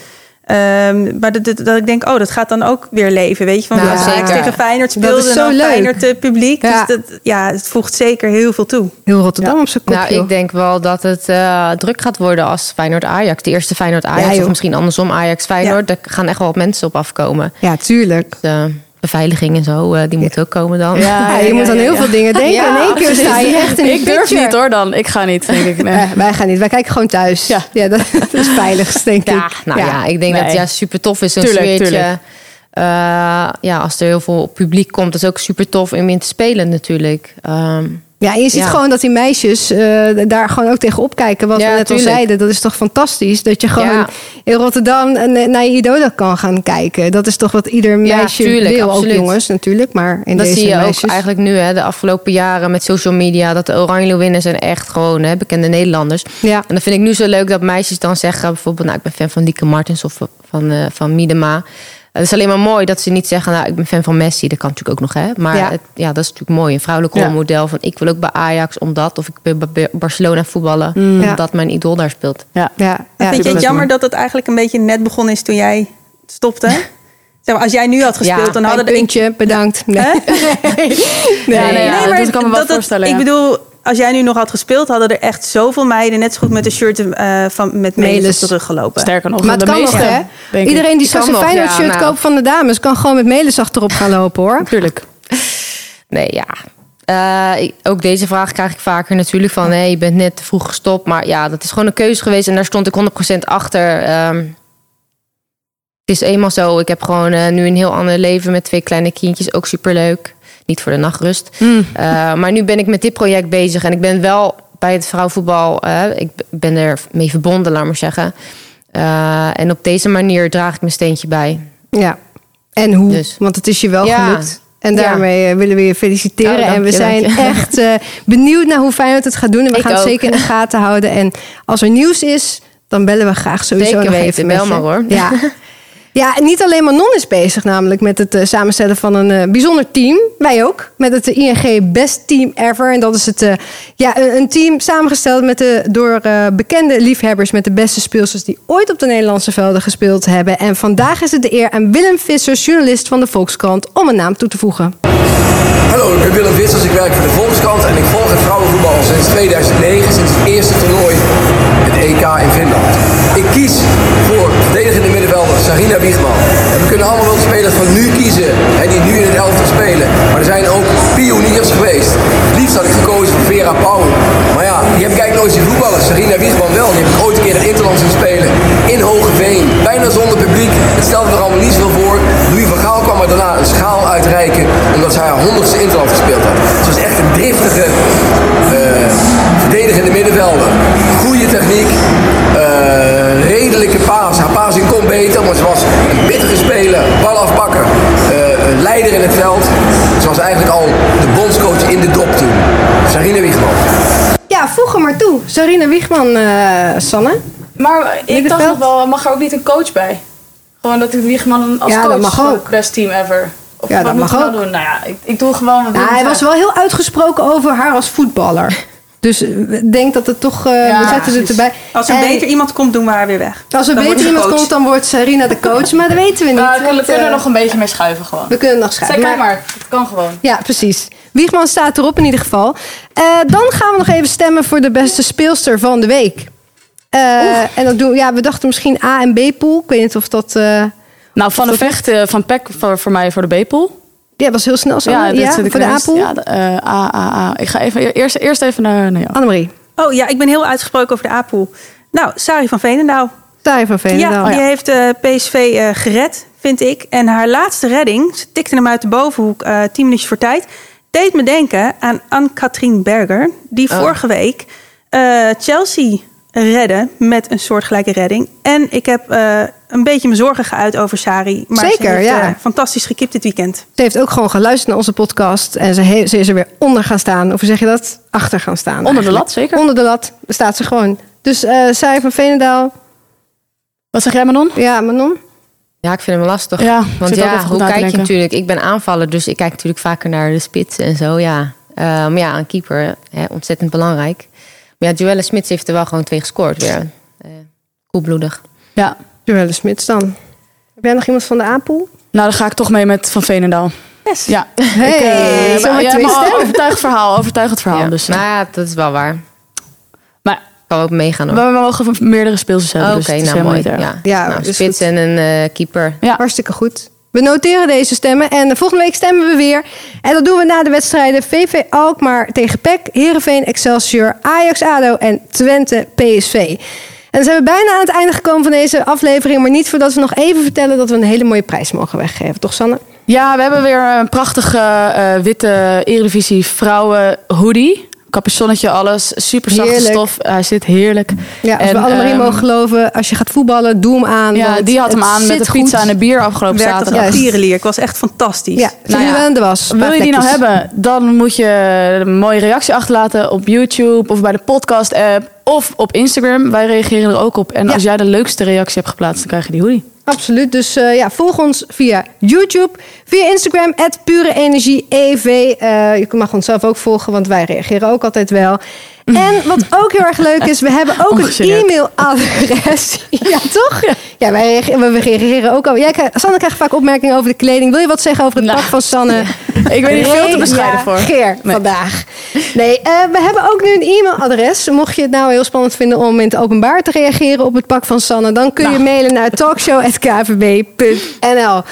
Ehm, maar dat, dat, dat ik denk, oh, dat gaat dan ook weer leven, weet je? Van Nou, als zeker. tegen Feyenoord Dat speelde dan leuk. Feyenoord eh, publiek. Ja. Dus dat, ja, het voegt zeker heel veel toe. Heel Rotterdam op zijn kop, Nou, joh. ik denk wel dat het eh, druk gaat worden als Feyenoord-Ajax. De eerste Feyenoord-Ajax. Ja, of misschien andersom Ajax-Feyenoord. Daar gaan echt wel wat mensen op afkomen. Ja, tuurlijk. De beveiliging en zo, eh, die moet ook komen dan. Ja, je moet aan heel veel dingen denken. Ja, in één keer sta je echt in de Ik durf picture. niet hoor dan. Ik ga niet, denk ik. Nee. Eh, wij gaan niet. Wij kijken gewoon thuis. Ja, Ja. dat, dat is veiligst, denk Ja, ik. nou ja, ik denk dat het ja, super tof is. Zo'n Tuurlijk, sfeertje. tuurlijk. Eh, ja, als er heel veel publiek komt, is het ook super tof om in te spelen natuurlijk. Ehm, Ja, en je ziet Ja. gewoon dat die meisjes eh, daar gewoon ook tegen opkijken. Wat Ja, we net al zeiden, dat is toch fantastisch? Dat je gewoon Ja. in Rotterdam eh, naar je idola kan gaan kijken. Dat is toch wat ieder meisje tuurlijk, wil. absoluut. Ook jongens natuurlijk, maar in dat deze zie je meisjes. ook eigenlijk nu, hè, de afgelopen jaren met social media. Dat de Oranje Leeuwinnen zijn echt gewoon hè, bekende Nederlanders. Ja. En dan vind ik nu zo leuk dat meisjes dan zeggen, bijvoorbeeld, nou, ik ben fan van Lieke Martens of van, eh, van Miedema. Het is alleen maar mooi dat ze niet zeggen, nou, ik ben fan van Messi. Dat kan natuurlijk ook nog, hè. Maar Ja. ja, het, ja dat is natuurlijk mooi. Een vrouwelijk Ja. rolmodel van, ik wil ook bij Ajax omdat. Of ik wil bij Barcelona voetballen, Ja. omdat mijn idool daar speelt. Ja. Ja, ja, Vind je dat het jammer dat het eigenlijk een beetje net begonnen is toen jij stopte? zeg maar, als jij nu had gespeeld, Ja, dan hadden er... puntje, bedankt. Nee. Nee, ja, maar dat kan ik me wel voorstellen. Ik ja. bedoel, als jij nu nog had gespeeld, hadden er echt zoveel meiden net zo goed met de shirt eh, van met Melis Melis. op de rug gelopen. Sterker nog, Maar het de kan nog, meeste, hè? denk ik. Iedereen die straks een nog, Feyenoord shirt nou. koopt van de dames... kan gewoon met Melis achterop gaan lopen, hoor. Tuurlijk. Nee, ja. Eh, ook deze vraag krijg ik vaker natuurlijk van... hé, je bent net te vroeg gestopt. Maar ja, dat is gewoon een keuze geweest en daar stond ik 100% achter. Ehm, het is eenmaal zo. Ik heb gewoon eh, nu een heel ander leven met twee kleine kindjes. Ook superleuk. Niet voor de nachtrust. Eh, maar nu ben ik met dit project bezig. En ik ben wel bij het vrouwenvoetbal... eh, ik ben er mee verbonden, laat maar zeggen. Eh, en op deze manier draag ik mijn steentje bij. Ja. En hoe? Dus. Want het is je wel Ja. gelukt. En daarmee willen we je feliciteren. Oh, en we je, zijn echt benieuwd naar hoe Feyenoord het gaat doen. En we Ik gaan het ook. zeker in de gaten houden. En als er nieuws is, dan bellen we graag sowieso Zeker nog weten, even met bel je. maar, hoor. Ja. Ja, niet alleen Manon is bezig namelijk met het eh, samenstellen van een eh, bijzonder team. Wij ook. Met het ING Best Team Ever. En dat is het, eh, ja, een, team samengesteld met de, door bekende liefhebbers... met de beste speelsters die ooit op de Nederlandse velden gespeeld hebben. En vandaag is het de eer aan Willem Vissers, journalist van de Volkskrant... om een naam toe te voegen. Hallo, ik ben Willem Vissers, ik werk voor de Volkskrant en ik volg het vrouwenvoetbal al sinds 2009, sinds het eerste toernooi, het EK in Finland. Ik kies voor verdedigende middenvelder Sarina Wiegman. En we kunnen allemaal wel spelers van nu kiezen, hè, die nu in het elftal spelen. Maar er zijn ook pioniers geweest. Het liefst had ik gekozen voor Vera Pauw. Maar ja, die heb ik eigenlijk nooit zien voetballen. Sarina Wiegman wel, die heb ik ooit een keer in Interland zien spelen. In Hogeveen, bijna zonder publiek. Het stelde er allemaal niet zoveel voor. Louis van Gaal kwam er daarna een schaal uitreiken, omdat zij haar honderdste Interland gespeeld had. Ze was echt een driftige, eh, verdedigende middenvelder. Goede techniek, eh, redelijke paas. Haar passing kon beter, maar ze was een pittige speler, bal afpakken, eh, een leider in het veld. Ze was eigenlijk al de bondscoach in de dop toen. Sarine Wiegman. Ja, voeg hem maar toe. Sarina Wiegman, eh, Sanne. Maar ik dacht nog wel, mag er ook niet een coach bij? Gewoon dat ik Wiegman als Ja, dat coach mag van ook. best team ever. Of Ja, wat dat moet mag ik nou ook. doen? Nou ja, ik, ik doe gewoon Ja, hij was wel heel uitgesproken over haar als voetballer. Dus eh, ik denk dat het toch... eh, Ja, we zetten het erbij. Als er En beter iemand komt, doen we haar weer weg. Als er Dan beter iemand coach. komt, dan wordt Sarina de coach. Maar dat weten we niet. Nou, we want, kunnen er eh, nog een beetje mee schuiven gewoon. We kunnen nog Zeg, schrijven. kijk maar, het kan gewoon. Ja, precies. Wiegman staat erop in ieder geval. Eh, dan gaan we nog even stemmen voor de beste speelster van de week. Eh, en dat doen, ja, we dachten misschien A en B pool. Ik weet niet of dat. eh Nou, Van de Vecht eh, van PEC voor, voor mij voor de B-pool. Ja, was heel snel zo. Ja, voor de A-pool. Ja, de, eh, A, A, A. Ik ga even, eerst, eerst even naar, naar jou. Annemarie. Oh ja, ik ben heel uitgesproken over de A-pool. Nou, Sari van Veenendaal. Sari van Veenendaal. Ja, die heeft eh, PSV eh, gered, vind ik. En haar laatste redding, ze tikte hem uit de bovenhoek eh tien minuutjes voor tijd... deed me denken aan Anne-Katrien Berger... die Oh. vorige week eh, Chelsea redde met een soortgelijke redding. En ik heb eh, een beetje mijn zorgen geuit over Sari. Maar Zeker, ze heeft, ja. eh, fantastisch gekipt dit weekend. Ze heeft ook gewoon geluisterd naar onze podcast. En ze, he- ze is er weer onder gaan staan. Of hoe zeg je dat? Achter gaan staan. Onder de lat, zeker. Onder de lat staat ze gewoon. Dus eh Sari van Veenendaal. Wat zeg jij, Manon? Ja, Manon. Ja, ik vind hem lastig. Ja, Want ja, hoe kijk je natuurlijk? Ik ben aanvaller, dus ik kijk natuurlijk vaker naar de spits en zo, ja. Maar ja, een keeper, hè, ontzettend belangrijk. Maar ja, Joelle Smits heeft er wel gewoon twee gescoord weer. Eh koelbloedig. Ja. Joelle Smits dan. Heb jij nog iemand van de A-pool? Nou, dan ga ik toch mee met Van Veenendaal. Yes. Ja. Hey, Eh, zomaar ja, maar verhaal, overtuigend verhaal. Ja. Dus, Nou ja, dat is wel waar. maar Kan ook meegaan we hoor. mogen van meerdere speelsters hebben. Oké, dus het is nou mooi. Ja, Ja, nou, dus spits goed. en een eh, keeper. Ja. Hartstikke goed. We noteren deze stemmen en de volgende week stemmen we weer. En dat doen we na de wedstrijden VV Alkmaar tegen PEC, Heerenveen Excelsior, Ajax ADO en Twente PSV. En dan zijn we bijna aan het einde gekomen van deze aflevering. Maar niet voordat we nog even vertellen dat we een hele mooie prijs mogen weggeven. Toch Sanne? Ja, we hebben weer een prachtige eh, witte Eredivisie vrouwen hoodie. Capuchonnetje, alles. Super zachte Heerlijk. stof. Hij zit heerlijk. Ja, als En, we allemaal ehm, mogen geloven. Als je gaat voetballen, doe hem aan. Ja, die had hem aan met de pizza goed. en de bier afgelopen Werkt als zaterdag. Ik was echt fantastisch. Ja, Nou ja, de was. Wil je die nou hebben, dan moet je een mooie reactie achterlaten op YouTube of bij de podcast-app of op Instagram. Wij reageren er ook op. En Ja. als jij de leukste reactie hebt geplaatst, dan krijg je die hoodie. Absoluut. Dus eh, ja, volg ons via YouTube, via Instagram, Pure Energie EV. Eh, je mag ons zelf ook volgen, want wij reageren ook altijd wel. En wat ook heel erg leuk is, we hebben ook een e-mailadres. ja, toch? Ja, wij reageren, we reageren ook al. Jij krijgt, Sanne krijgt vaak opmerkingen over de kleding. Wil je wat zeggen over het Nou, pak van Sanne? Ik ben hier veel te bescheiden voor. Nee. vandaag. Nee, eh, we hebben ook nu een e-mailadres. Mocht je het nou heel spannend vinden om in het openbaar te reageren op het pak van Sanne, dan kun je Nou. mailen naar talkshow.kvb.nl.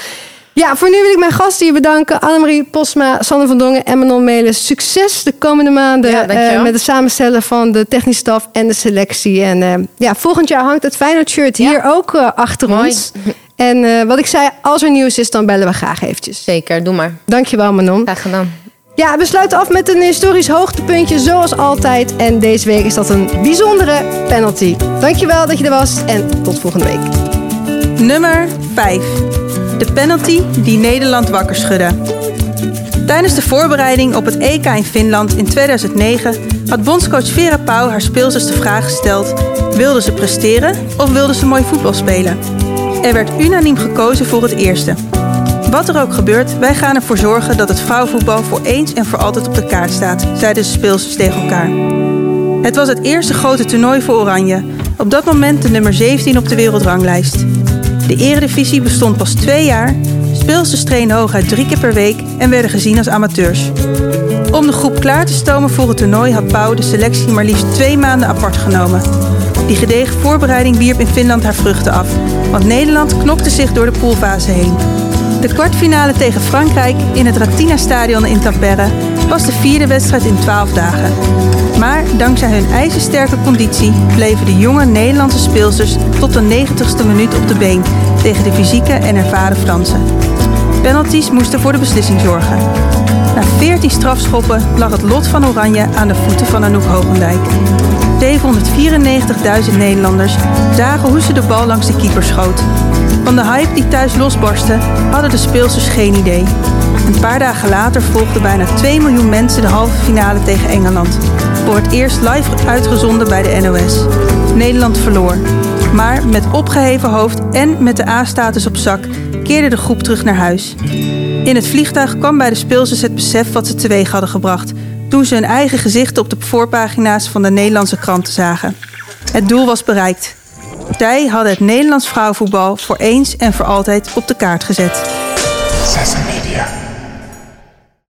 Ja, voor nu wil ik mijn gasten hier bedanken. Annemarie Posma, Sander van Dongen en Manon Melis. Succes de komende maanden Ja, eh, met het samenstellen van de technische staf en de selectie. En eh, ja, volgend jaar hangt het Feyenoord shirt hier ook eh, achter Mooi. ons. En eh, wat ik zei, als er nieuws is, dan bellen we graag eventjes. Zeker, doe maar. Dankjewel Manon. Graag gedaan. Ja, we sluiten af met een historisch hoogtepuntje, zoals altijd. En deze week is dat een bijzondere penalty. Dankjewel dat je er was en tot volgende week. Nummer 5. De penalty die Nederland wakker schudde. Tijdens de voorbereiding op het EK in Finland in 2009 had bondscoach Vera Pauw haar speelsters de vraag gesteld: wilden ze presteren of wilden ze mooi voetbal spelen? Er werd unaniem gekozen voor het eerste. Wat er ook gebeurt, wij gaan ervoor zorgen dat het vrouwenvoetbal voor eens en voor altijd op de kaart staat, zeiden de speelsters tegen elkaar. Het was het eerste grote toernooi voor Oranje. Op dat moment de nummer 17 op de wereldranglijst. De eredivisie bestond pas twee jaar. Speelsters trainen hooguit drie keer per week en werden gezien als amateurs. Om de groep klaar te stomen voor het toernooi had Pauw de selectie maar liefst twee maanden apart genomen. Die gedegen voorbereiding wierp in Finland haar vruchten af, want Nederland knokte zich door de poolfase heen. De kwartfinale tegen Frankrijk in het Ratina-stadion in Tampere was de vierde wedstrijd in 12 dagen. Maar dankzij hun ijzersterke conditie bleven de jonge Nederlandse speelsters tot de 90ste minuut op de been tegen de fysieke en ervaren Fransen. Penalties moesten voor de beslissing zorgen. Na 14 strafschoppen lag het lot van Oranje aan de voeten van Anouk Hogendijk. 794.000 Nederlanders zagen hoe ze de bal langs de keeper schoot. Van de hype die thuis losbarstte hadden de speelsters geen idee. Een paar dagen later volgden bijna 2 miljoen mensen de halve finale tegen Engeland. Voor het eerst live uitgezonden bij de NOS. Nederland verloor. Maar met opgeheven hoofd en met de A-status op zak keerde de groep terug naar huis. In het vliegtuig kwam bij de speelsters het besef wat ze teweeg hadden gebracht... toen ze hun eigen gezichten op de voorpagina's van de Nederlandse kranten zagen. Het doel was bereikt. Zij hadden het Nederlands vrouwenvoetbal voor eens en voor altijd op de kaart gezet.